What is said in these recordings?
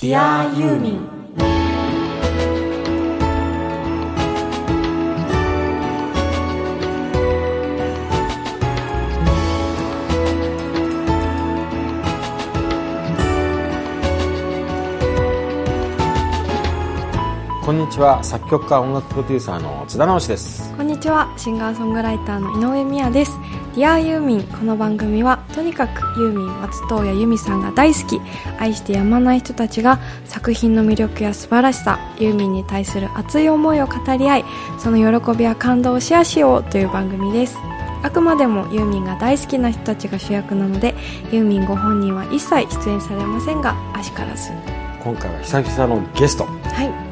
Dear ユにちは。作曲家音楽プロデューサーの津田直志です。こんにちは。シンガーソングライターの井上美也です。Dear ユーミン。この番組はとにかくユーミン松任谷由実さんが大好き。愛してやまない人たちが作品の魅力や素晴らしさユーミンに対する熱い思いを語り合いその喜びや感動をシェアしようという番組です。あくまでもユーミンが大好きな人たちが主役なのでユーミンご本人は一切出演されませんがあしからず今回は久々のゲスト。はい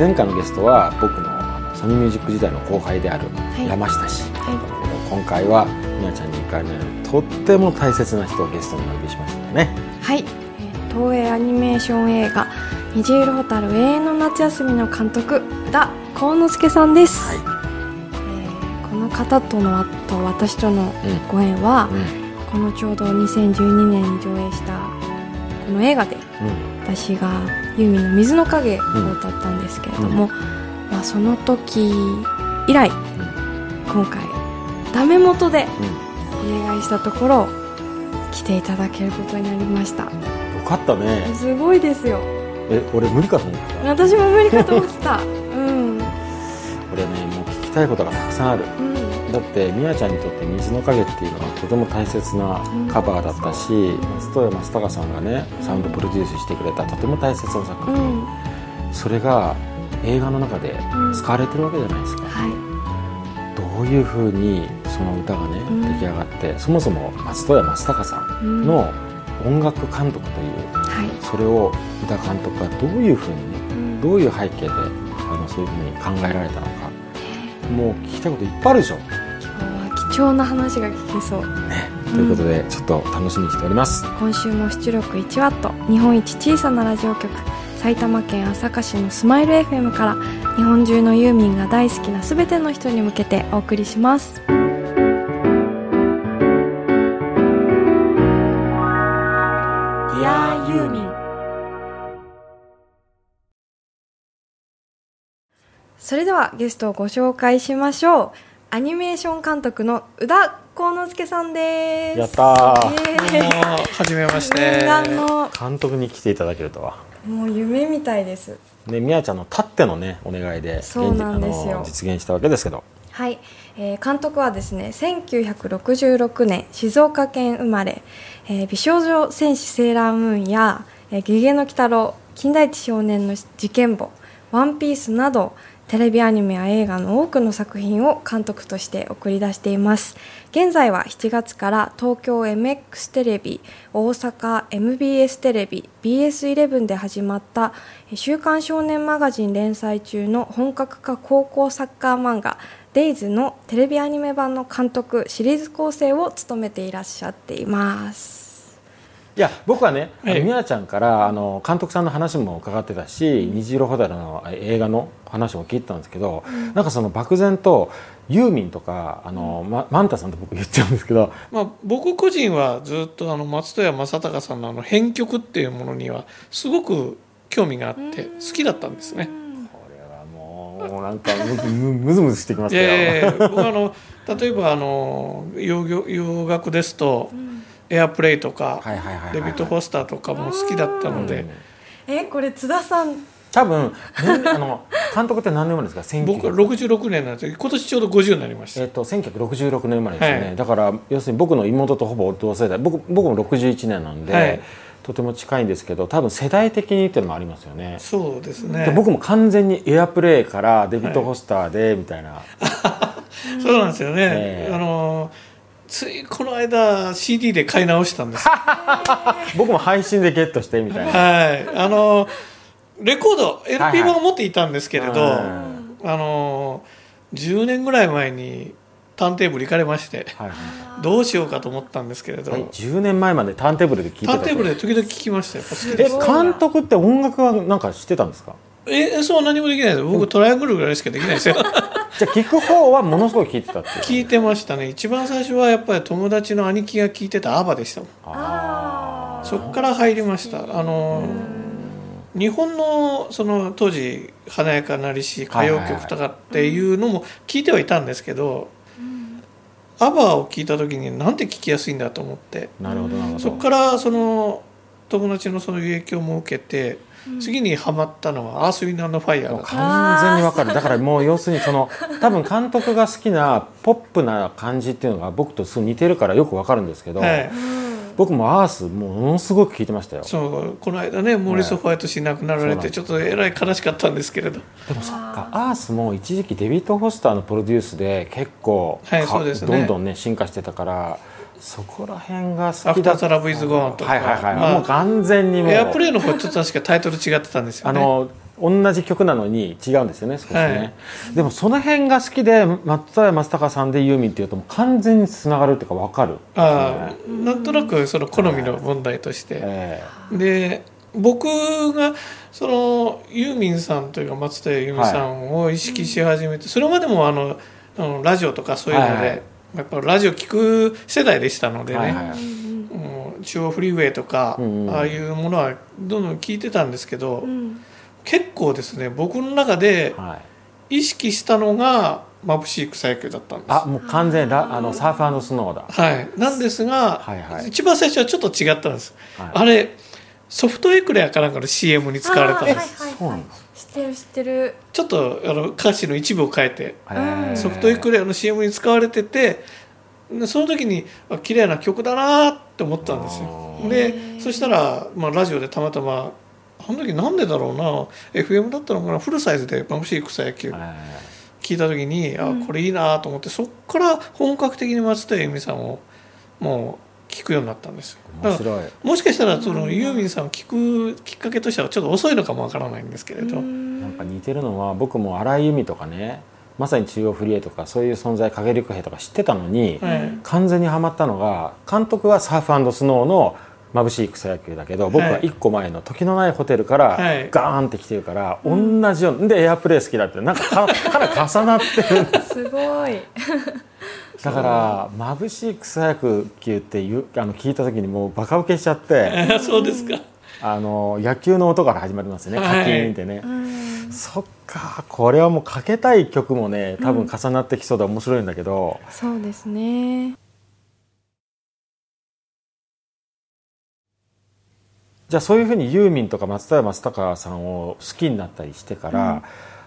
前回のゲストは僕のソニーミュージック時代の後輩であるい。山下氏、はい。だけど今回はみやちゃんに2回目とっても大切な人をゲストにお呼びしましたよね。はい、えー東映アニメーション映画「虹色蛍永遠の夏休み」の監督田幸之助さんです、はい、えーこの方とのと私とのうん。ご縁は、うん。このちょうど2012年に上映したこの映画でうん。私がユーミンの「水の影」を歌ったんですけれども、まあ、その時以来今回ダメ元でお願いしたところ来ていただけることになりました。よかったね。すごいですよ。え俺無理かと思ってた。私も無理かと思ってた。うん。俺ねもう聞きたいことがたくさんある。うん。だってみやちゃんにとって「水の影」っていうのはとても大切なカバーだったし、松任谷正隆さんがねサウンドプロデュースしてくれたとても大切な作う品、ん。それが映画の中でうん。使われてるわけじゃないですか、はい。どういうふうにその歌がね、うん。出来上がってそもそも松任谷正隆さうん。んの音楽監督というはい。それを歌監督がどういうふうにねうん。どういう背景であのそういうふうに考えられたのかもう聞きたいこといっぱいあるでしょ重な話が聞けそう。ということで、ちょっと楽しみにしております。今週も出力1ワット。日本一小さなラジオ局。埼玉県朝霞市のスマイル FM から日本中のユーミンが大好きな全ての人に向けてお送りします「Dear ユーミン」それではゲストをご紹介しましょうアニメーション監督の宇田幸之助さんです。やったはじめまし念て監督に来ていただけるとは。もう夢みたいです。ねみやちゃんのたってのねお願いでそうなんですよ。実現したわけですけど。はい、えー監督はですね1966年静岡県生まれ、えー美少女戦士セーラームーンや「えーゲゲの鬼太郎」「金田一少年の事件簿」「ワンピースなどテレビアニメや映画の多くの作品を監督として送り出しています。現在は7月から東京 MX テレビ大阪 MBS テレビ BS11 で始まった週刊少年マガジン連載中の本格化高校サッカー漫画「デイズのテレビアニメ版の監督シリーズ構成を務めていらっしゃっています。いや僕はね、ええ。みやちゃんからあの監督さんの話も伺ってたし「虹色蛍」の映画の話も聞いてたんですけど、なんかその漠然とユーミンとかあの、まマンタさんと僕言っちゃうんですけど まあ、僕個人はずっとあの松任谷正隆さんのあの編曲っていうものにはすごく興味があって好きだったんですね。これはもうなんかむずむずしてきまいしたよ。やいやいや僕はあの例えばあの洋洋洋楽ですと、エアプレイとか、デビッド・フォスターとかも好きだったので、えこれ津田さん。多分年あの 監督って何年生まれですか？僕は1900 66年なんですよ。今年ちょうど50になりました。えっと1966年生まれですよね、はい。だから要するに僕の妹とほぼ同世代。僕僕も61年なんで、はい。とても近いんですけど多分世代的にっていうのもありますよね。そうですでね。僕も完全にエアプレイからデビッド・フォスターでみたいな、そうなんですよね。ええ。あのついこの間 CD で買い直したんです。僕も配信でゲットしてみたいな。はい、あのレコード LP はい版を持っていたんですけれど、はい。あの10年ぐらい前にターンテーブル行かれまして。はい。はいどうしようかと思ったんですけれど、はい、10年前までターンテーブルで聞いてたターンテーブルで時々聞きましたよやっぱ好きです。え監督って音楽はなんか知ってたんですか？えそう何もできないです。僕トライアングルぐらいしかできないですよ。じゃあ聞く方はものすごい聞いてたって聞いてましたね。一番最初はやっぱり友達の兄貴が聞いてたアバでしたもん。あそっから入りました。あの日本のその当時華やかなりし歌謡曲とかっていうのも聞いてはいたんですけど、アバーを聞いた時になんて聞きやすいんだと思って。なるほどなるほど。そこからその友達のその影響も受けて、次にハマったのは「アース・ウィンド・アンド・ファイヤー」もうだ完全にわかる。だからもう要するにその 多分監督が好きなポップな感じっていうのが僕とすごい似てるからよくわかるんですけど、はい、僕もアースものすごく聞いてましたよ。そうこの間ねモーリス・ホワイト氏亡くなられてちょっとえらい悲しかったんですけれど。でもそっかアースも一時期デビッド・フォスターのプロデュースで結構、はいかそうですね。どんどんね進化してたからそこら辺が「ア好きだフター・ザ・ラブ・イズ・ゴーン」とか、はいはいはい、まあもう完全にもう。エアプレイの方ちょっと確かタイトル違ってたんですよね。あの同じ曲なのに違うんですよね少しね、はい。でもその辺が好きで松田松高さんでユーミンっていうともう完全につながるっていうか分かるああなんとなくその好みの問題として、えで僕がそのユーミンさんというか松田由美さんを意識し始めて、それまでもあのあのラジオとかそういうので、はいはいやっぱラジオ聞く世代でしたのでね、はいはい中央フリーウェイとか、うんうん。ああいうものはどんどん聞いてたんですけど、うん。結構ですね僕の中ではい、意識したのが眩しい草野球だったんです。あもう完全にラあのサーフスノーだ。はい、なんですが、はいはい。一番最初はちょっと違ったんです、はい。あれソフトエクレアかなんかの CM に使われたんです、あーはいはいそうなんです知ってる知ってる。ちょっとあの歌詞の一部を変えてソフトエクレアの CM に使われててでその時にあ綺麗な曲だなって思ったんですよ。あでそしたら、まあ、ラジオでたまたまあの時なんでだろうな FM だったのかなフルサイズで眩しい草野球。え聞いた時にあこれいいなと思ってそっから本格的に松田由美さんをもう聞くようになったんですよ。だからえ面白いもしかしたらそのユーミンさんを聞くきっかけとしてはちょっと遅いのかもわからないんですけれど、なんか似てるのは僕も荒井由実とかねまさに中央フリエとかそういう存在影陸兵とか知ってたのに、はい。完全にはまったのが監督はサーフスノーの眩しい草野球だけど僕は一個前の時のないホテルからはい。ガーンって来てるから、同じようでエアプレイ好きだってなんかか かなり重なってるんですすごいだから眩しい草野球っていうあの聞いた時にもうバカ受けしちゃって そうですか。あの野球の音から始まりますねカはい。キーンってね、そっかこれはもうかけたい曲もね多分重なってきそうで面白いんだけど、そうですね。じゃあそういうふうにユーミンとか松田屋松高さんを好きになったりしてから、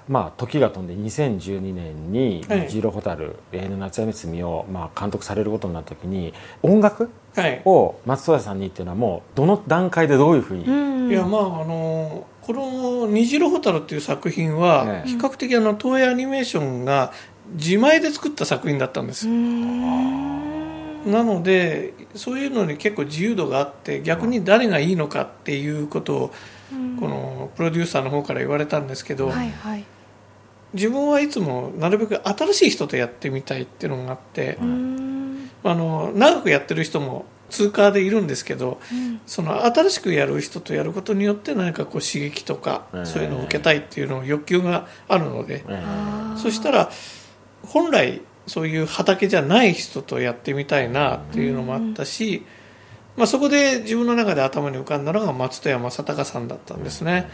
まあ時が飛んで2012年にはい「虹色蛍永遠の夏休み罪を」まあ、監督されることになった時に音楽はい。を松任谷さんにっていうのはもうどの段階でどういうふうに、うん。いやまああのこの「虹色蛍」っていう作品はええ。比較的あの東映アニメーションが自前で作った作品だったんですなのでそういうのに結構自由度があって逆に誰がいいのかっていうことをこのプロデューサーの方から言われたんですけど、はいはい。自分はいつもなるべく新しい人とやってみたいっていうのがあって、うん。あの長くやってる人も通過でいるんですけどその新しくやる人とやることによって何かこう刺激とかええそういうのを受けたいっていうの欲求があるので、そしたら本来そういう畑じゃない人とやってみたいなっていうのもあったし、まあ、そこで自分の中で頭に浮かんだのが松任谷正隆さんだったんですね。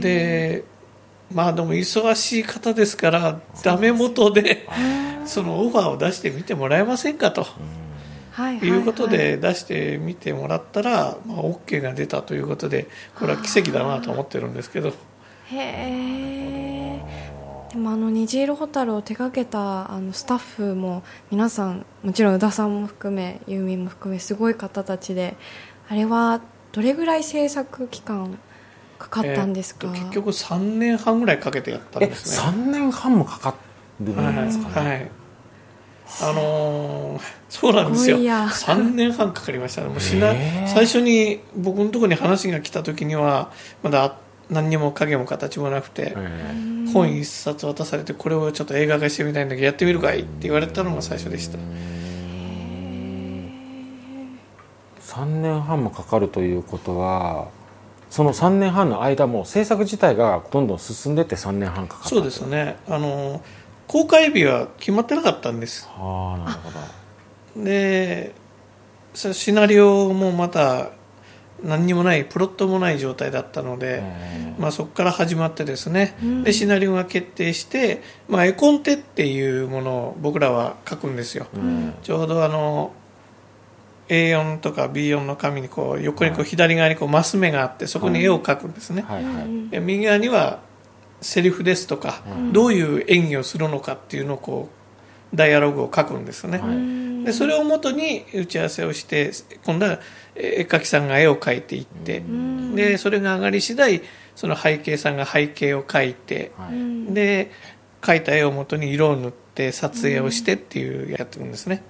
でまあでも忙しい方ですからダメ元でそのオファーを出してみてもらえませんかと。いうことで出してみてもらったら、まあ、OK が出たということでこれは奇跡だなと思ってるんですけど。へえでもあの虹色蛍を手掛けたあのスタッフも皆さんもちろん宇田さんも含めユーミンも含めすごい方たちであれはどれぐらい制作期間かかったんですか、えーと結局3年半ぐらいかけてやったんえですね。3年半もかかるんですかね、はい。あのーそうなんですよ。すごいや3年半かかりましたね。もうしなへー。最初に僕のところに話が来た時にはまだ何にも影も形もなくて、え本一冊渡されてこれをちょっと映画化してみたいんだけどやってみるかいって言われたのが最初でした。3年半もかかるということはその3年半の間も制作自体がどんどん進んでって3年半かかったそうですね。あの公開日は決まってなかったんです。はあなるほど。でさシナリオもまた何にもないプロットもない状態だったので、まあ、そこから始まってですね、でシナリオが決定して、まあ、絵コンテっていうものを僕らは書くんですよ、ちょうどあの A4 とか B4 の紙にこう横にこう左側にこうマス目があってそこに絵を描くんですね、はいはい。で右側にはセリフですとか、どういう演技をするのかっていうのをこうダイアログを書くんですね、はいでそれをもとに打ち合わせをして今度は絵描きさんが絵を描いていって、でそれが上がり次第その背景さんが背景を描いて、はい。で描いた絵をもとに色を塗って撮影をしてっていうやってるんですね、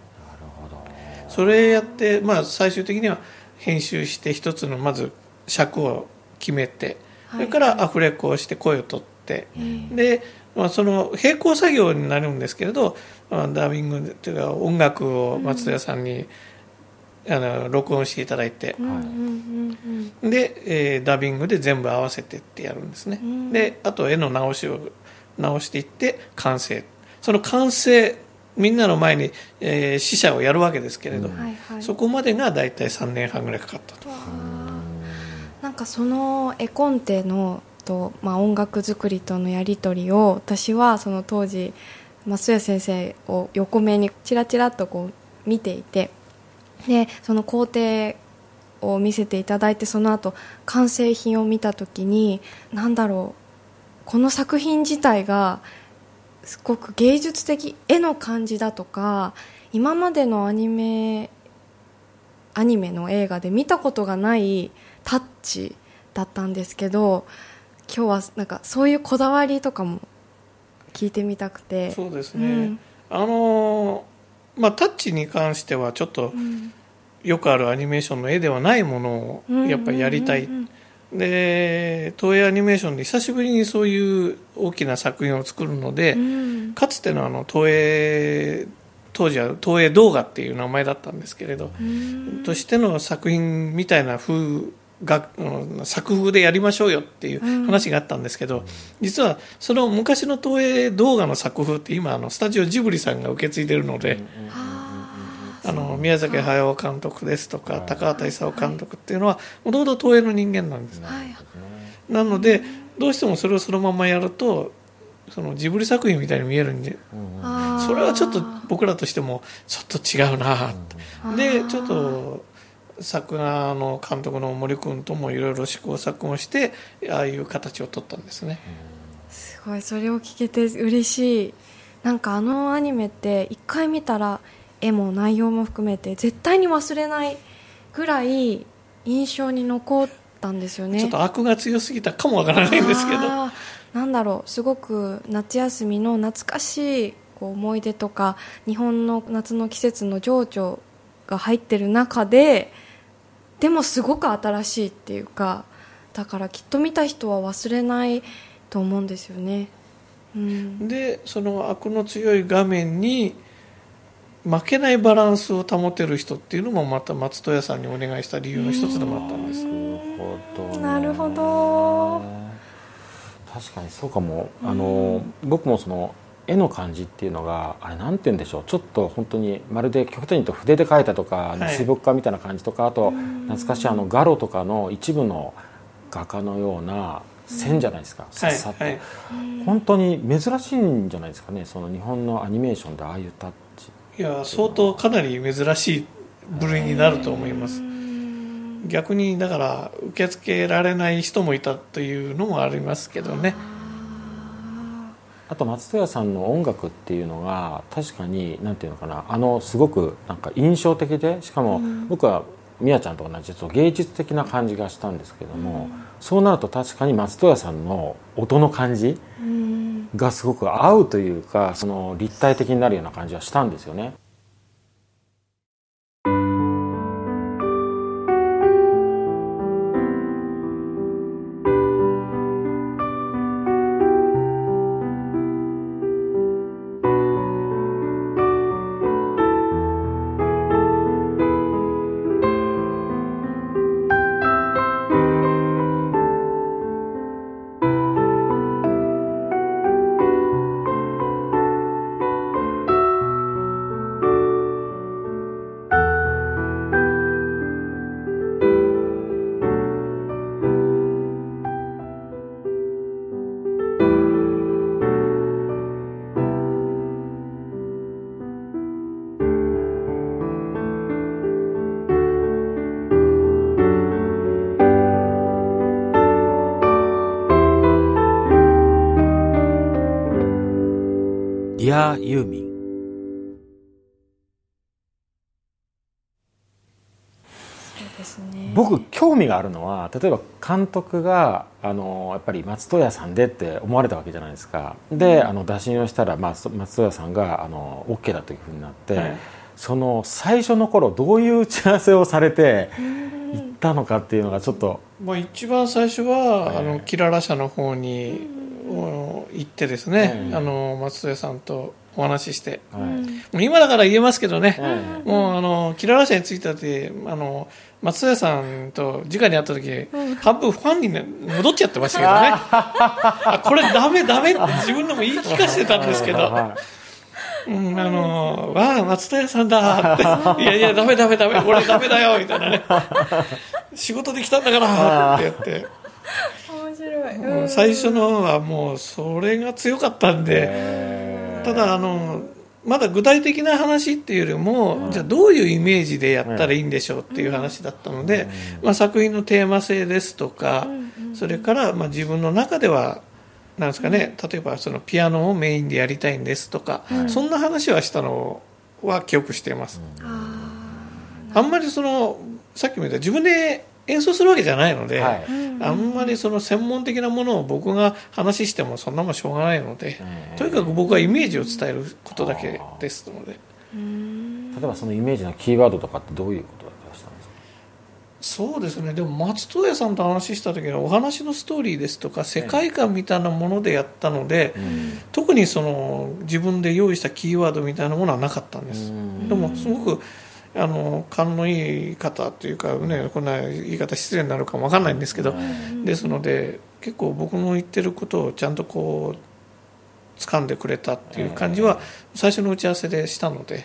それやって、まあ、最終的には編集して一つのまず尺を決めてそれからアフレコをして声を取って、で、まあ、その並行作業になるんですけれど、まあ、ダービングというか音楽を松戸屋さんに、あの録音していただいて、で、えーダビングで全部合わせてってやるんですね、であと絵の直しを直していって完成。その完成みんなの前に、えー試写をやるわけですけれど、はいはい。そこまでが大体3年半ぐらいかかったと。なんかその絵コンテのと、まあ、音楽作りとのやり取りを私はその当時増谷先生を横目にチラチラっとこう見ていてでその工程を見せていただいてその後完成品を見た時に何だろうこの作品自体がすごく芸術的絵の感じだとか今までのアニメアニメの映画で見たことがないタッチだったんですけど今日はなんかそういうこだわりとかも聞いてみたくて。そうですね、うん。あのーまあタッチに関してはちょっとよくあるアニメーションの絵ではないものをやっぱりやりたい、で東映アニメーションで久しぶりにそういう大きな作品を作るので、うん。かつてのあの東映当時は東映動画っていう名前だったんですけれど、うん。としての作品みたいな風がうん作風でやりましょうよっていう話があったんですけど、実はその昔の東映動画の作風って今あのスタジオジブリさんが受け継いでるので、あの宮崎駿監督ですとか高畑勲監督っていうのはもともと東映の人間なんです、はいなのでどうしてもそれをそのままやるとそのジブリ作品みたいに見えるんでそれはちょっと僕らとしてもちょっと違うなとでちょっと作画の監督の森君ともいろいろ試行錯誤してああいう形を取ったんですね、すごいそれを聞けて嬉しい。なんかあのアニメって一回見たら絵も内容も含めて絶対に忘れないぐらい印象に残ったんですよね。ちょっと悪が強すぎたかもわからないんですけど。なんだろう。すごく夏休みの懐かしい思い出とか日本の夏の季節の情緒が入ってる中ででもすごく新しいっていうかだからきっと見た人は忘れないと思うんですよね、うん、でその悪の強い画面に負けないバランスを保てる人っていうのもまた松戸屋さんにお願いした理由の一つでもあったんです。なるほど。ねなるほど。確かにそうかも。あの僕もその絵の感じっていうのがあれなんて言うんでしょう。ちょっと本当にまるで極端に言うと筆で描いたとかはい。水墨画みたいな感じとかあと懐かしいあのガロとかの一部の画家のような線じゃないですか。さっさとはいはい。本当に珍しいんじゃないですかね。その日本のアニメーションでああいうタッチ。いや相当かなり珍しい部類になると思います。逆にだから受け付けられない人もいたというのもありますけどねあと松任谷さんの音楽っていうのが確かになんていうのかなあのすごくなんか印象的でしかも僕はみやちゃんと同じちょっと芸術的な感じがしたんですけども、そうなると確かに松任谷さんの音の感じうん。がすごく合うというかその立体的になるような感じはしたんですよね。味があるのは例えば監督があのやっぱり松任谷さんでって思われたわけじゃないですか。であの打診をしたら、まあ、松任谷さんがあの OK だというふうになって、はい。その最初の頃どういう打ち合わせをされて行ったのかっていうのがちょっと、まあ、一番最初は、ええあのキララ社の方に、お行ってですね、ええあの松任谷さんとお話しして。はい。今だから言えますけどね、えもうあのキララ社に着いたってあの松任谷さんと直に会った時、半分ファンに、ね、戻っちゃってましたけどね。あこれダメダメって自分でも言い聞かせてたんですけど、はうん、あのわあ松任谷さんだ。って。いやいやダメダメダメ俺ダメだよ。みたいなね。仕事で来たんだから。って言って。面白い、うん。最初のはもうそれが強かったんで、えただあのまだ具体的な話っていうよりも、じゃあどういうイメージでやったらいいんでしょうっていう話だったので、まあ、作品のテーマ性ですとか、それからまあ自分の中ではなんですかね、例えばそのピアノをメインでやりたいんですとか、そんな話はしたのは記憶しています、あんまりそのさっきも言った自分で演奏するわけじゃないので、はい。あんまりその専門的なものを僕が話してもそんなもんしょうがないので、えとにかく僕はイメージを伝えることだけですので例えばそのイメージのキーワードとかってどういうことだったんですか？そうですね。でも松任谷さんと話した時はお話のストーリーですとか世界観みたいなものでやったので、特にその自分で用意したキーワードみたいなものはなかったんです、でもすごくあの勘のいい方というか、ね、こんな言い方失礼になるかも分かんないんですけど、ですので結構僕の言ってることをちゃんとこう掴んでくれたっていう感じは最初の打ち合わせでしたので、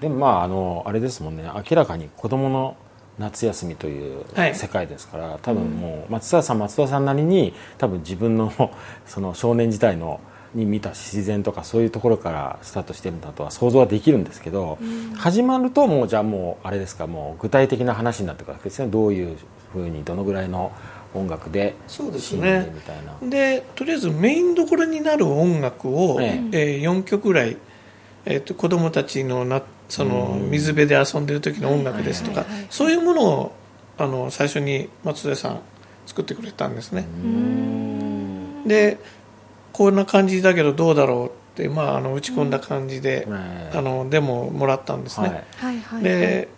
でもまああのあれですもんね。明らかに子供の夏休みというはい。世界ですから、多分もう松田さん松田さんなりに多分自分のその少年時代のに見た自然とかそういうところからスタートしてるんだとは想像はできるんですけど、始まるともうじゃあもうあれですかもう具体的な話になってくるわけですね。どういうふうにどのぐらいの音楽でそうですね。でみたいな。でとりあえずメインどころになる音楽を、ええ。ー4曲ぐらい、えー、と子供たちのなその水辺で遊んでる時の音楽ですとか、そういうものをあの最初に松出さん作ってくれたんですね、でこんな感じだけどどうだろうって、まあ、あの打ち込んだ感じで、ええあのデモをもらったんですね、はい。で、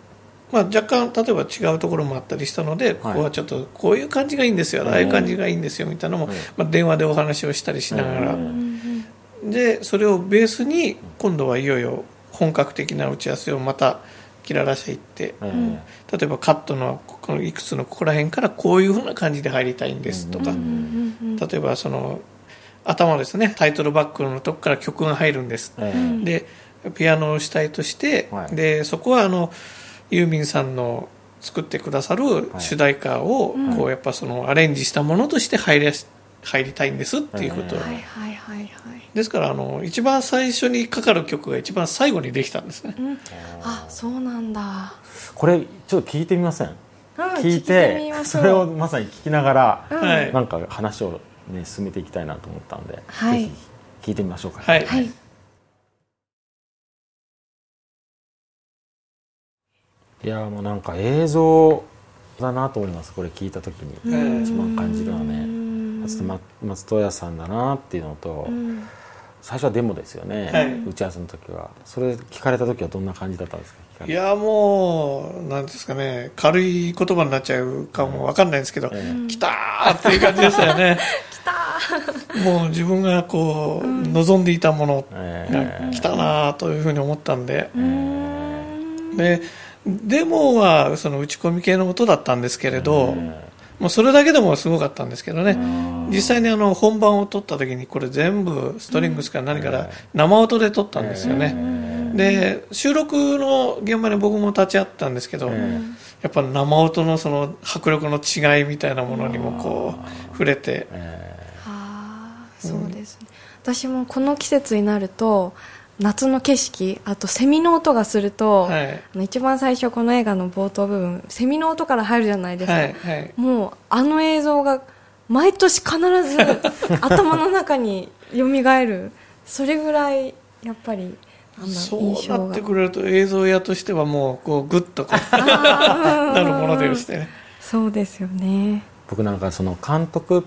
まあ、若干例えば違うところもあったりしたので、ここはちょっとこういう感じがいいんですよ、ああいう感じがいいんですよみたいなのも、まあ、電話でお話をしたりしながら、うん。でそれをベースに今度はいよいよ本格的な打ち合わせをまたキララ社行って、ええ例えばカットのこのいくつのここら辺からこういうふうな感じで入りたいんですとか、うんうん。例えばその頭ですねタイトルバックのとこから曲が入るんです、ええ。でピアノを主体として、はい。でそこはあのユーミンさんの作ってくださる主題歌を、こうやっぱそのアレンジしたものとして入り入りたいんですっていうこと。を、はいはいはいはい。ですからあの一番最初にかかる曲が一番最後にできたんですね、うん。あそうなんだ。これちょっと聞いてみません？うん聞い聞いててみましょう。それをまさに聞きながら、はい。なんか話を、ね、進めていきたいなと思ったんで、はい。ぜひ聞いてみましょうか、はい。はい。い。やもうなんか映像だなと思いますこれ聞いた時に、うん。一番感じるのはね。うん松ま松任谷さんだなっていうのと、うん。最初はデモですよね、はい。打ち合わせの時は。それ聞かれた時はどんな感じだったんですかいやもうなんですかね。軽い言葉になっちゃうかもわかんないんですけど、え。来たーっていう感じでしたよね もう自分がこう、望んでいたものえが来たなーというふうに思ったんで、うん。でデモはその打ち込み系の音だったんですけれど、えもうそれだけでもすごかったんですけどね、ん。実際にあの本番を撮った時にこれ全部ストリングスから何から生音で撮ったんですよね、で収録の現場に僕も立ち会ったんですけど、えやっぱ生音のその迫力の違いみたいなものにもこう触れてそうです。ね、私もこの季節になると夏の景色あとセミの音がすると、はい。あの一番最初この映画の冒頭部分セミの音から入るじゃないですか、はいはい。もうあの映像が毎年必ず 頭の中に蘇る。それぐらいやっぱりそう印象がなってくれると映像屋としてはもうこうグッとこう なるものでしてね。そうですよね。僕なんかその監督っ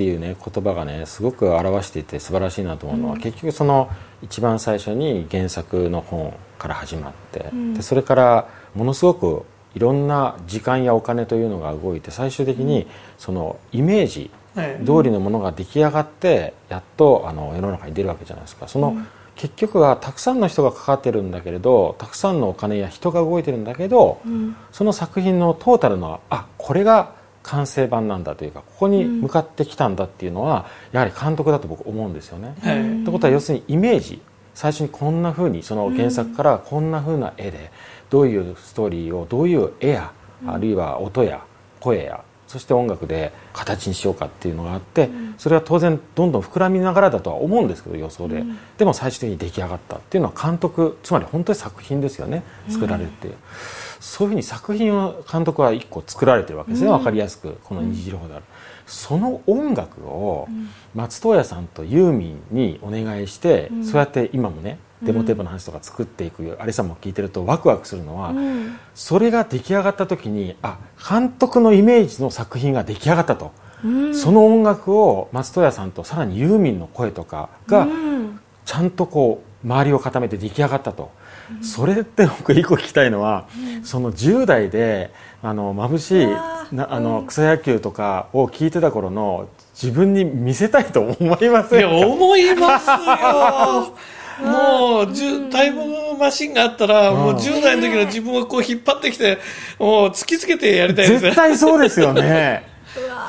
ていうね言葉がねすごく表していて素晴らしいなと思うのは、うん。結局その一番最初に原作の本から始まって、うん。でそれからものすごくいろんな時間やお金というのが動いて最終的にそのイメージはい。通りのものが出来上がってやっとあの世の中に出るわけじゃないですか。その、うん。結局はたくさんの人がかかってるんだけれどたくさんのお金や人が動いてるんだけど、うん。その作品のトータルのあこれが完成版なんだというかここに向かってきたんだっていうのは、やはり監督だと僕思うんですよね。ってことは要するにイメージ。最初にこんな風にその原作からこんな風な絵でどういうストーリーをどういう絵やあるいは音や声やそして音楽で形にしようかっていうのがあってそれは当然どんどん膨らみながらだとは思うんですけど予想で。うん。でも最終的に出来上がったっていうのは監督つまり本当に作品ですよね。作られるって。いう。そういうふうに作品を監督は一個作られてるわけですね、うん。分かりやすくこの「虹色ほどある」その音楽を松任谷さんとユーミンにお願いして、うん。そうやって今もねデモテープの話とか作っていく、あれさんも聞いてるとワクワクするのは、うん。それが出来上がった時にあ監督のイメージの作品が出来上がったと、うん。その音楽を松任谷さんとさらにユーミンの声とかがうんちゃんとこう周りを固めて出来上がったと、それって僕一個聞きたいのは、その10代であの眩しいなあのうん。草野球とかを聞いてた頃の自分に見せたいと思いませんいやか思いますよ。もうじゅタイムマシンがあったら、もう10代の時の自分をこう引っ張ってきて、もう突きつけてやりたいです。ね。絶対そうですよね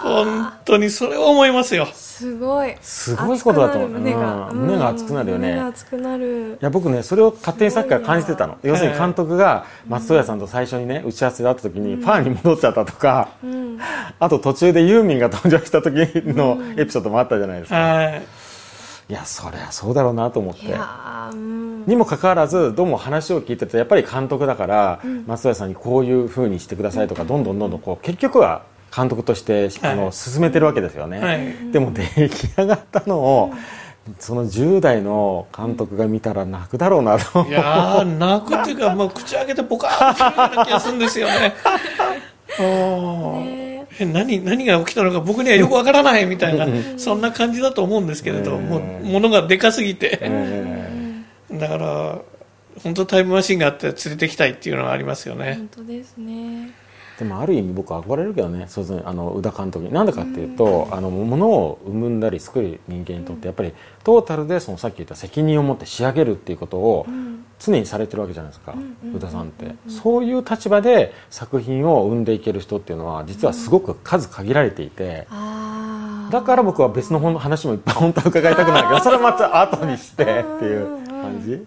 本当にそれは思いますよ。すごい。すごいことだと思う。胸が、うん。胸が熱くなるよね。胸が熱くなる。いや僕ねそれを勝手にさっきから感じてたの。要するに監督が松任谷さんと最初にね打ち合わせで会った時にパーに戻っちゃったとか、うん。あと途中でユーミンが登場した時のエピソードもあったじゃないですか、はい。いやそりゃそうだろうなと思って。うん。にもかかわらずどうも話を聞いてるとやっぱり監督だから、松任谷さんにこういうふうにしてくださいとか、どんどんどんどんこう結局は監督として、あのはい進めてるわけですよね、はい。でも出来上がったのを、その10代の監督が見たら泣くだろうなと。いやー、泣くっていうか、もう口開けてポカーンとするような気がするんですよね。何何が起きたのか僕にはよくわからないみたいな、そんな感じだと思うんですけれど、うん。もう物がでかすぎて、えだから本当タイムマシンがあって連れてきたいっていうのはありますよね、本当ですねでもある意味僕は憧れるけどねそうですねあの宇田監督に。なんでかっていうと、あの物を生むんだり作る人間にとってやっぱりトータルでそのさっき言った責任を持って仕上げるっていうことをん。常にされてるわけじゃないですか、んうん宇田さんって、そういう立場で作品を生んでいける人っていうのは実はすごく数限られていて、だから僕は別の本の話もいっぱい本当は伺いたくないけどそれはまた後にしてっていう感じ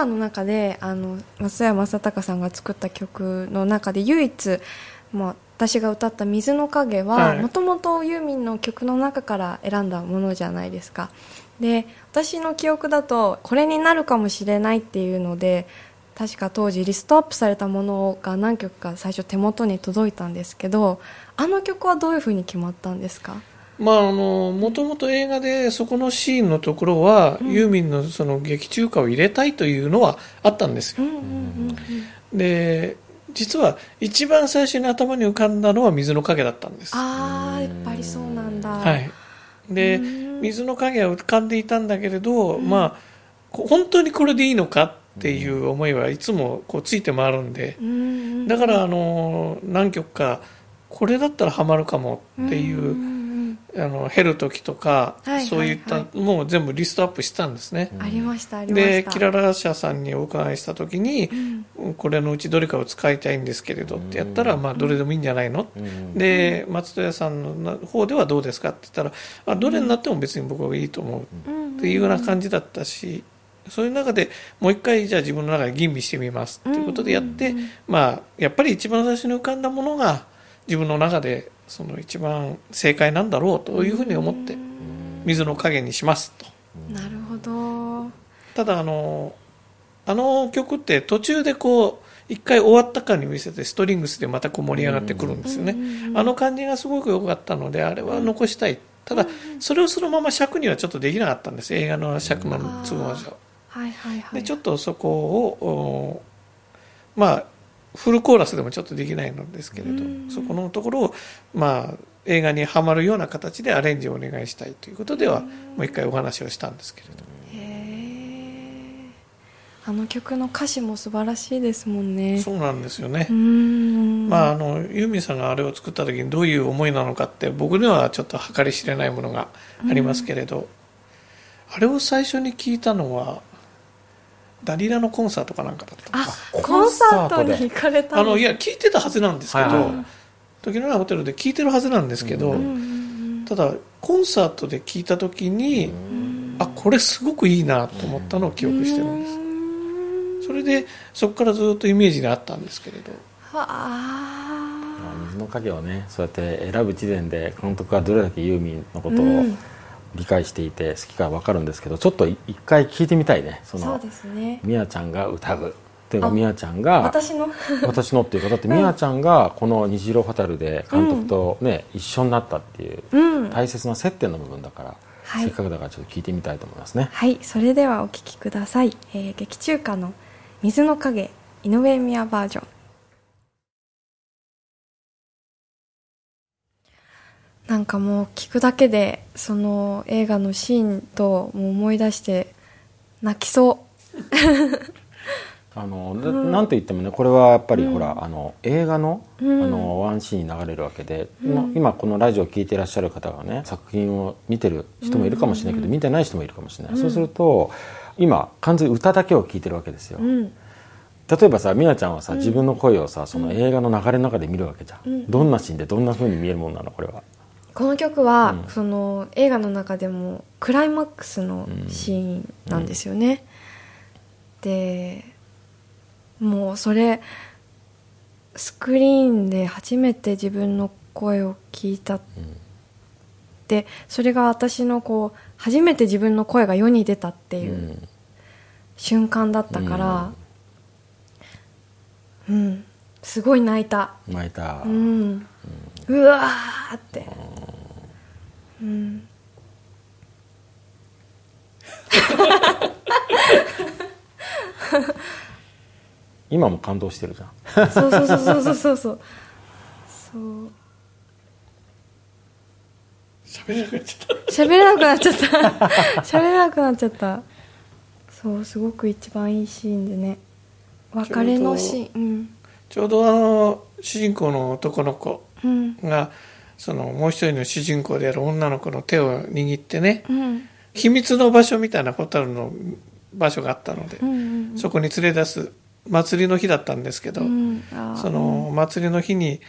映画の中であの松山正隆さんが作った曲の中で唯一、まあ、私が歌った「水の影は」はい。もともとユーミンの曲の中から選んだものじゃないですか。で私の記憶だとこれになるかもしれないっていうので確か当時リストアップされたものが何曲か最初手元に届いたんですけどあの曲はどういうふうに決まったんですか？まああのもともと映画でそこのシーンのところは、ユーミンのその劇中歌を入れたいというのはあったんですよ。うんうんうんうん。で実は一番最初に頭に浮かんだのは水の影だったんです。ああやっぱりそうなんだ。はい、でうん。水の影は浮かんでいたんだけれど、まあこ本当にこれでいいのかっていう思いはいつもこうついて回るんで。うんうんだからあの何曲かこれだったらハマるかもっていう、んんあの減る時とか、はいそういったもう全部リストアップしたんですね、ありましたありました。でキララ社さんにお伺いした時に、これのうちどれかを使いたいんですけれどってやったら、まあ、どれでもいいんじゃないの、うん。で松戸屋さんの方ではどうですかって言ったらあどれになっても別に僕はいいと思う。っていうような感じだったし、そういう中でもう一回じゃあ自分の中で吟味してみますっていうことでやって、まあやっぱり一番最初に浮かんだものが自分の中でその一番正解なんだろうというふうに思って水の影にしますと。なるほど。ただあのあの曲って途中でこう一回終わったかに見せてストリングスでまたこう盛り上がってくるんですよね、あの感じがすごく良かったのであれは残したい。ただそれをそのまま尺にはちょっとできなかったんです映画の尺の都合上。はいはいはい。でちょっとそこをおまあフルコーラスでもちょっとできないのですけれどそこのところをまあ映画にはまるような形でアレンジをお願いしたいということではもう一回お話をしたんですけれど。へえあの曲の歌詞も素晴らしいですもんね。そうなんですよね。まあ、あのユーミンさんがあれを作った時にどういう思いなのかって僕にはちょっと計り知れないものがありますけれど、あれを最初に聞いたのはダリラのコンサートかなんかだった。あコンサートに行かれたあのいやや聞いてたはずなんですけど、はいはい。時のないホテルで聞いてるはずなんですけど、ただコンサートで聞いた時に、あこれすごくいいなと思ったのを記憶してるんです、それでそこからずっとイメージにあったんですけれど。はあ。水の影をねそうやって選ぶ時点で監督がどれだけユーミンのことをうん理解していて好きか分かるんですけどちょっとい一回聞いてみたいね。そのそうですね。みやちゃんが歌う。っていうかあみやちゃんが私の？私のっていうかだってみやちゃんがこの「虹色蛍」で監督とね、一緒になったっていううん。大切な接点の部分だから、はい。せっかくだからちょっと聞いてみたいと思いますね。はいそれではお聴きください、えー劇中歌の「水の影」井上宮バージョンなんかもう聞くだけでその映画のシーンと思い出して泣きそう。あのななんといってもねこれはやっぱり、ほらあの映画の,、うん。あのワンシーンに流れるわけで、今今このラジオを聞いていらっしゃる方がね作品を見てる人もいるかもしれないけど、見てない人もいるかもしれない、そうすると今完全に歌だけを聞いてるわけですよ、うん。例えばさみなちゃんはさ、自分の声をさその映画の流れの中で見るわけじゃん、どんなシーンでどんな風に見えるもんなのこれはこの曲は、うん。その映画の中でもクライマックスのシーンなんですよね、でもうそれスクリーンで初めて自分の声を聞いたでそれが私のこう初めて自分の声が世に出たっていううん。瞬間だったからうん、すごい泣いた。泣いた、うん、うわーって、うん、うん。今も感動してるじゃん。そうそうそうそうそうそう。そう。喋れなくなっちゃった。喋れなくなっちゃった。なくなっちゃったそうすごく一番いいシーンでね。別れのシーン。ちょうど,、うん、ちょうどあの主人公の男の子が、うん、そのもう一人の主人公である女の子の手を握ってねうん。秘密の場所みたいなホタルの場所があったので、うんそこに連れ出す祭りの日だったんですけど、うん。その祭りの日に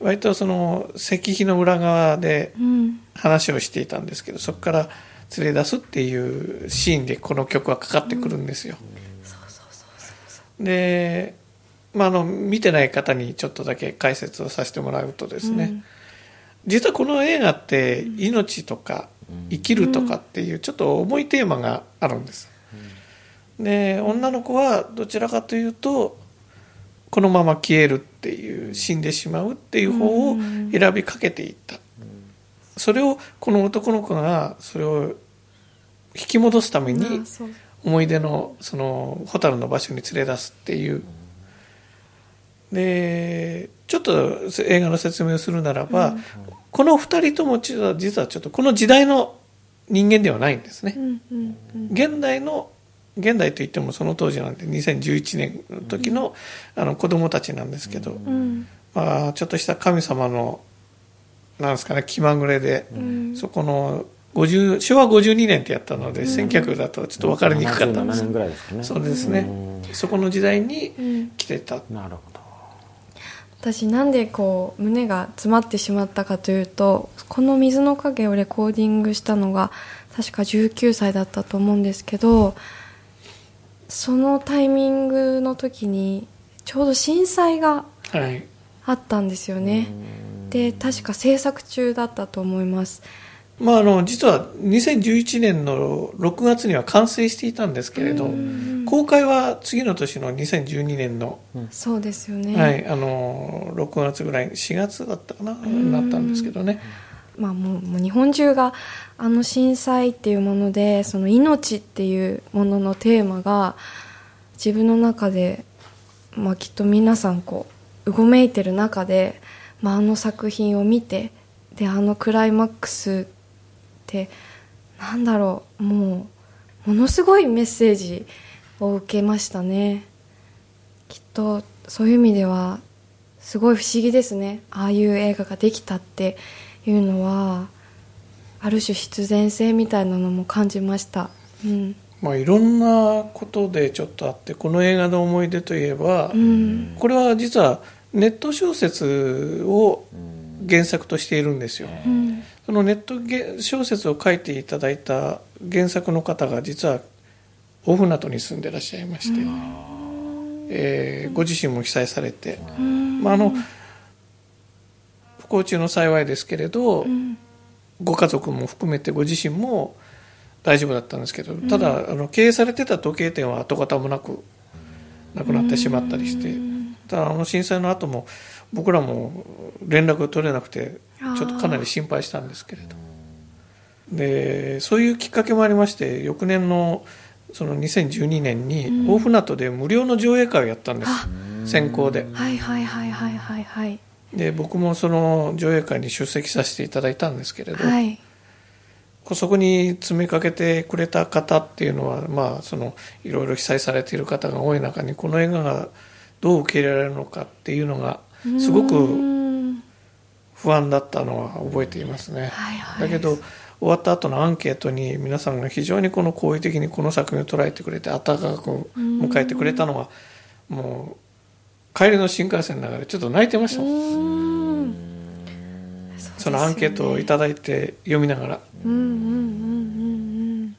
割とその石碑の裏側でうん。話をしていたんですけどそこから連れ出すっていうシーンでこの曲はかかってくるんですよ。で、まあ、あの見てない方にちょっとだけ解説をさせてもらうとですね、実はこの映画って命とか生きるとかっていうちょっと重いテーマがあるんです。で女の子はどちらかというとこのまま消えるっていう死んでしまうっていう方を選びかけていった。それをこの男の子がそれを引き戻すためあに思い出のそのホタルの場所に連れ出すっていうでちょっと映画の説明をするならば、この二人とも実は実はちょっとこの時代の人間ではないんですね。う、んうんうん。現代の現代といってもその当時なんて2011年の時の,、あの子供たちなんですけど、うん。まあ、ちょっとした神様のなんですかね気まぐれで、うん。そこの50昭和52年ってやったので、1900だとちょっと分かりにくかったんです77年ぐらいですかね。そうですね。うん。そこの時代にうん。来てた。なるほど私なんでこう胸が詰まってしまったかというとこの「水の影」をレコーディングしたのが確か19歳だったと思うんですけどそのタイミングの時にちょうど震災がはい。あったんですよね。で確か制作中だったと思いますまああの実は2011年の6月には完成していたんですけれどうん。公開は次の年の2012年の、そうですよね、はい、あの6月ぐらい4月だったかななったんですけどね。まあ、もうもう日本中があの震災っていうものでその命っていうもののテーマが自分の中で、まあ、きっと皆さんこううごめいてる中で、まあ、あの作品を見てであのクライマックスってなんだろうもうものすごいメッセージを受けましたね。きっとそういう意味ではすごい不思議ですね。ああいう映画ができたっていうのはある種必然性みたいなのも感じました。うん。まあいろんなことでちょっとあってこの映画の思い出といえば、うん。これは実はネット小説を原作としているんですよ。うんそのネットげ小説を書いていただいた原作の方が実は大船渡に住んでらっしゃいまして、えーご自身も被災されて、うん。まあ、あの不幸中の幸いですけれど、うん。ご家族も含めてご自身も大丈夫だったんですけどただあの経営されてた時計店は跡形もなくなくなってしまったりしてただあの震災の後も僕らも連絡が取れなくてちょっとかなり心配したんですけれど。でそういうきっかけもありまして翌年のその2012年に大船渡で無料の上映会をやったんです、先行で。はいはいはいはいはいはい。で僕もその上映会に出席させていただいたんですけれど、はい。そこに詰めかけてくれた方っていうのは、まあ、そのいろいろ被災されている方が多い中にこの映画がどう受け入れられるのかっていうのがすごうくん不安だったのは覚えていますね。はいはい。だけど終わった後のアンケートに皆さんが非常にこの好意的にこの作品を捉えてくれて温かく迎えてくれたのはもう帰りの新幹線の中でちょっと泣いてましたそのアンケートをいただいて読みながら。うんうんうんうん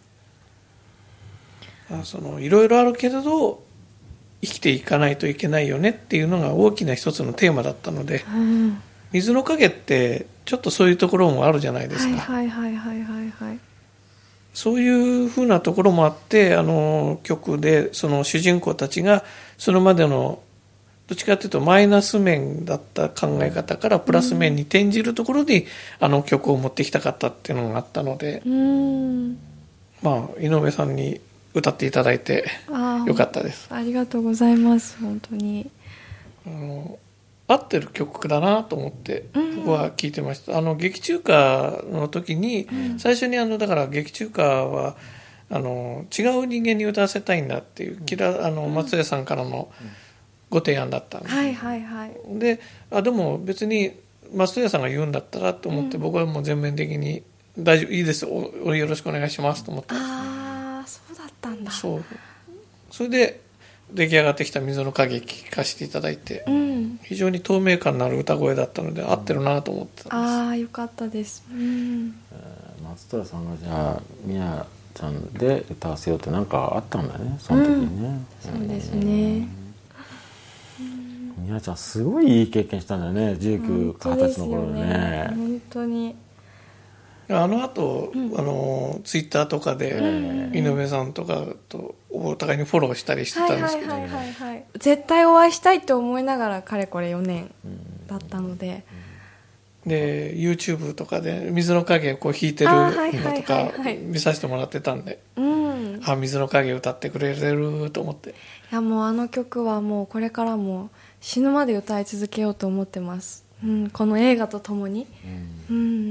あそのいろいろあるけれど生きていかないといけないよねっていうのが大きな一つのテーマだったので。うんうん水の影ってちょっとそういうところもあるじゃないですか、はいはいはいはいはい。はいそういうふうなところもあってあの曲でその主人公たちがそれまでのどっちかというとマイナス面だった考え方からプラス面に転じるところにあの曲を持ってきたかったっていうのがあったので、うん。まあ、井上さんに歌っていただいてよかったです。ありがとうございます本当に。あの合ってる曲だなと思ってうん。僕は聞いてました、あの劇中歌の時に最初にあのだから劇中歌はあの違う人間に歌わせたいんだっていうキラあの松江さんからのご提案だったんで,、はいはいはい。であでも別に松江さんが言うんだったらと思って、僕はもう全面的に大丈夫いいですおおよろしくお願いしますと思って。ああそうだったんだ。そう。それで出来上がってきた「水の影」聴かせていただいて、うん。非常に透明感のある歌声だったので合ってるなと思ってたんです。ああよかったです。うん。松虎さんがじゃあみやちゃんで歌わせようってなんかあったんだねその時にね、そうですね。みやちゃんすごいいい経験したんだよね19か20歳の頃でね。本当にあの後、あのツイッターとかで井上さんとかとお互いにフォローしたりしてはいたんですけど、絶対お会いしたいと思いながらかれこれ4年だったので。で YouTube とかで水の影をこう弾いてるのとか見させてもらってたんで、うん。いあ水の影歌ってくれてると思って。やもうあの曲はもうこれからも死ぬまで歌い続けようと思ってます、うん、この映画とともに。うん。デ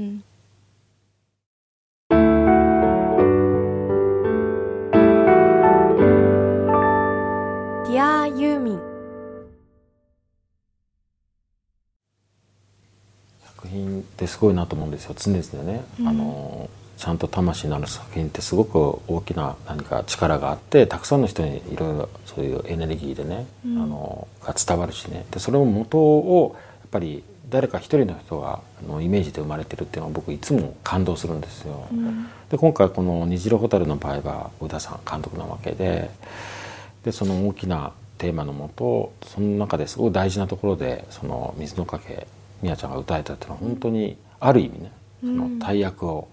っってすごいなと思うんですよ。常々ね、うん、あのちゃんと魂のある作品ってすごく大きな何か力があってたくさんの人にいろいろそういうエネルギーでね、うん、あのが伝わるしね。でそれを元をやっぱり誰か一人の人があのイメージで生まれてるっていうのは僕いつも感動するんですよ。うん、で今回この「虹色蛍」の場合は宇田さん監督なわけででその大きなテーマのもとその中ですごい大事なところでその水のかけみやちゃんが歌えたっていうのは本当にある意味ねその大役を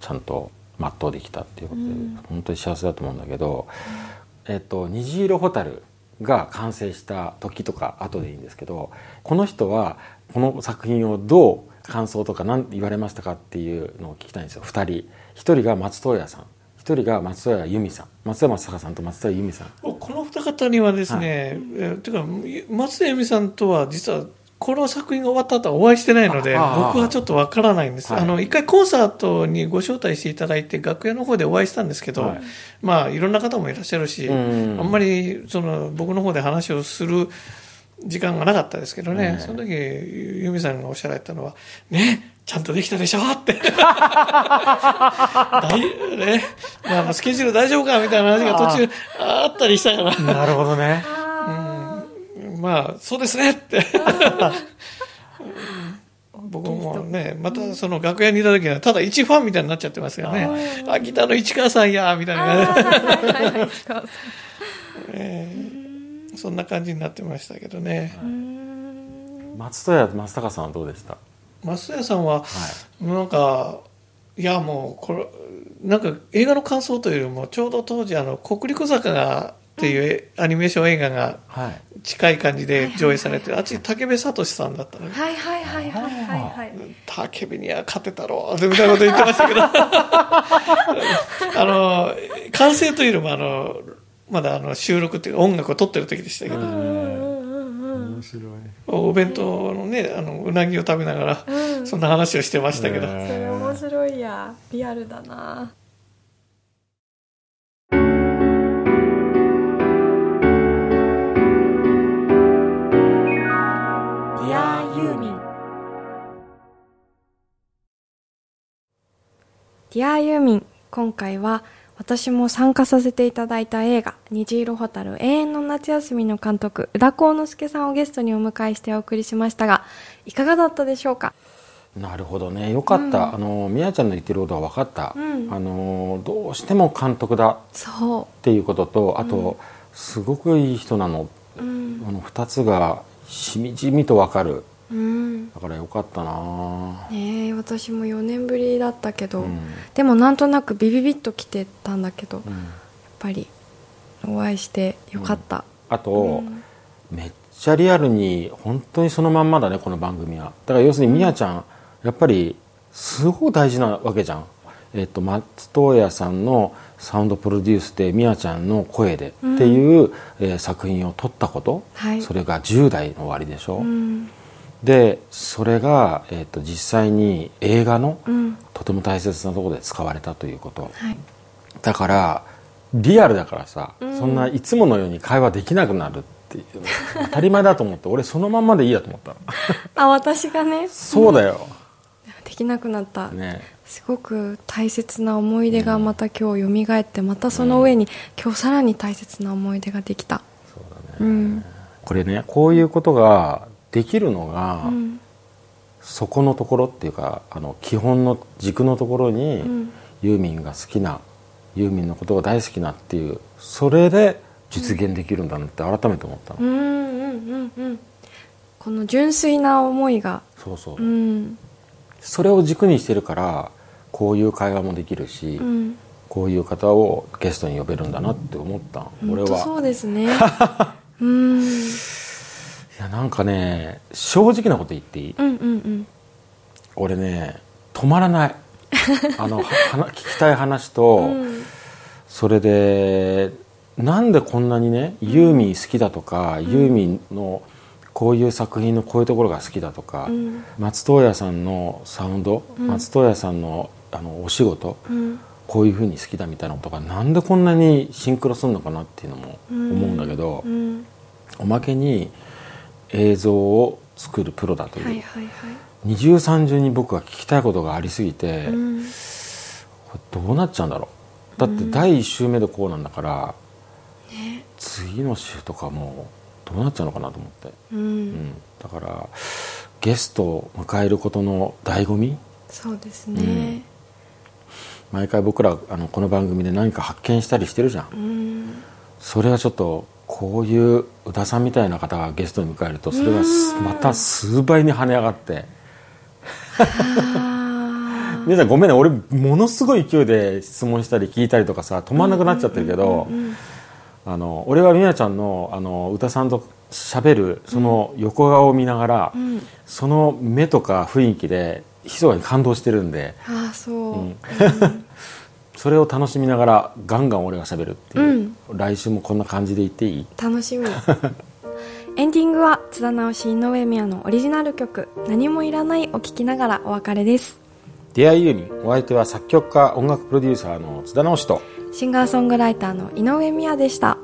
ちゃんと全うできたっていうことで、本当に幸せだと思うんだけど「えっと、虹色蛍」が完成した時とか後でいいんですけどこの人はこの作品をどう感想とか何言われましたかっていうのを聞きたいんですよ2人1人が松任谷さん1人が松任谷由実さん松山正さんと松任谷由実さんこの二方にはですね、はい、ていうか松任谷由実さんとは実はこの作品が終わった後はお会いしてないので、僕はちょっとわからないんです。はい、あの、一回コンサートにご招待していただいて、楽屋の方でお会いしたんですけど、はい、まあ、いろんな方もいらっしゃるし、あんまり、その、僕の方で話をする時間がなかったですけどね、その時、由美さんがおっしゃられたのは、ね、ちゃんとできたでしょ？って。ね、まあ、スケジュール大丈夫か？みたいな話が途中あったりしたから。なるほどね。まあそうですねって。僕もねまたその楽屋にいた時はただ一ファンみたいになっちゃってますよね「あギターの市川さんや」みたいな。そんな感じになってましたけどね。松任谷松坂さんはどうでした？松任谷さんは、なんかいやもうこれなんか映画の感想というよりもちょうど当時あの国立坂がっていうアニメーション映画が近い感じで上映されて、あっち武部聡さんだったのはいはいはいはいはいはい。武部には勝てたろうみたいなこと言ってましたけど。あの完成というよりもあのまだあの収録っていうか音楽を撮ってる時でしたけど。面白い。お弁当のねあのうなぎを食べながら、そんな話をしてましたけど、それ面白いや。リアルだなディアユーミン今回は私も参加させていただいた映画「虹色蛍永遠の夏休み」の監督宇田幸之助さんをゲストにお迎えしてお送りしましたがいかがだったでしょうか？なるほどね。よかった、うん、あのみやちゃんの言ってることは分かった、うん、あのどうしても監督だっていうこととあと、うん、すごくいい人なの、うん、あの2つがしみじみと分かるうん、だからよかったな。ね私も4年ぶりだったけど、うん、でもなんとなくビビビッと来てたんだけど、うん、やっぱりお会いしてよかった、あと、めっちゃリアルに本当にそのまんまだねこの番組は。だから要するにみやちゃん、やっぱりすごい大事なわけじゃん。えっと、松任谷さんのサウンドプロデュースでみやちゃんの声でっていう、えー、作品を撮ったこと、はい、それが10代の終わりでしょ、うん、でそれが、えーと、実際に映画の、うん、とても大切なところで使われたということ、はい、だからリアルだからさ、うん、そんないつものように会話できなくなるっていう当たり前だと思って俺そのまんまでいいやと思った あ私がね。そうだよ、できなくなった、ね、すごく大切な思い出がまた今日蘇ってまたその上に、今日さらに大切な思い出ができた。そうだね、うん、これねこういうことができるのが、うん、そこのところっていうかあの基本の軸のところに、うん、ユーミンが好きなユーミンのことが大好きなっていうそれで実現できるんだなって改めて思ったの、うんうんうんうん。この純粋な思いが。そうそう、うん、それを軸にしてるからこういう会話もできるし、うん、こういう方をゲストに呼べるんだなって思った俺は。そうですね。うんいやなんかね正直なこと言っていい、うんうんうん、俺ね止まらない。あの聞きたい話と、うん、それでなんでこんなにねユーミン好きだとか、うん、ユーミンのこういう作品のこういうところが好きだとか、うん、松任谷さんのサウンド、松任谷さんのあのお仕事、こういうふうに好きだみたいなことがなんでこんなにシンクロするのかなっていうのも思うんだけど、おまけに映像を作るプロだという、はいはいはい、二重三重に僕は聞きたいことがありすぎて、うん。これどうなっちゃうんだろう。だって第1週目でこうなんだから、次の週とかもうどうなっちゃうのかなと思って、ううん。ん、だからゲストを迎えることの醍醐味？そうですね。毎回僕らあのこの番組で何か発見したりしてるじゃん。うん。それはちょっとこういう宇田さんみたいな方がゲストに迎えるとそれがまた数倍に跳ね上がって。あ 皆さんごめんね俺ものすごい勢いで質問したり聞いたりとかさ止まんなくなっちゃってるけど俺は美奈ちゃんのあの宇田さんと喋るその横顔を見ながら、うん。その目とか雰囲気で密かに感動してるんで。ああそう、うんそれを楽しみながらガンガン俺が喋るっていう、来週もこんな感じで言っていい？楽しみ。エンディングは津田直し井上宮のオリジナル曲「何もいらない」を聴きながらお別れです。出会いユーにお相手は作曲家音楽プロデューサーの津田直人シンガーソングライターの井上宮でした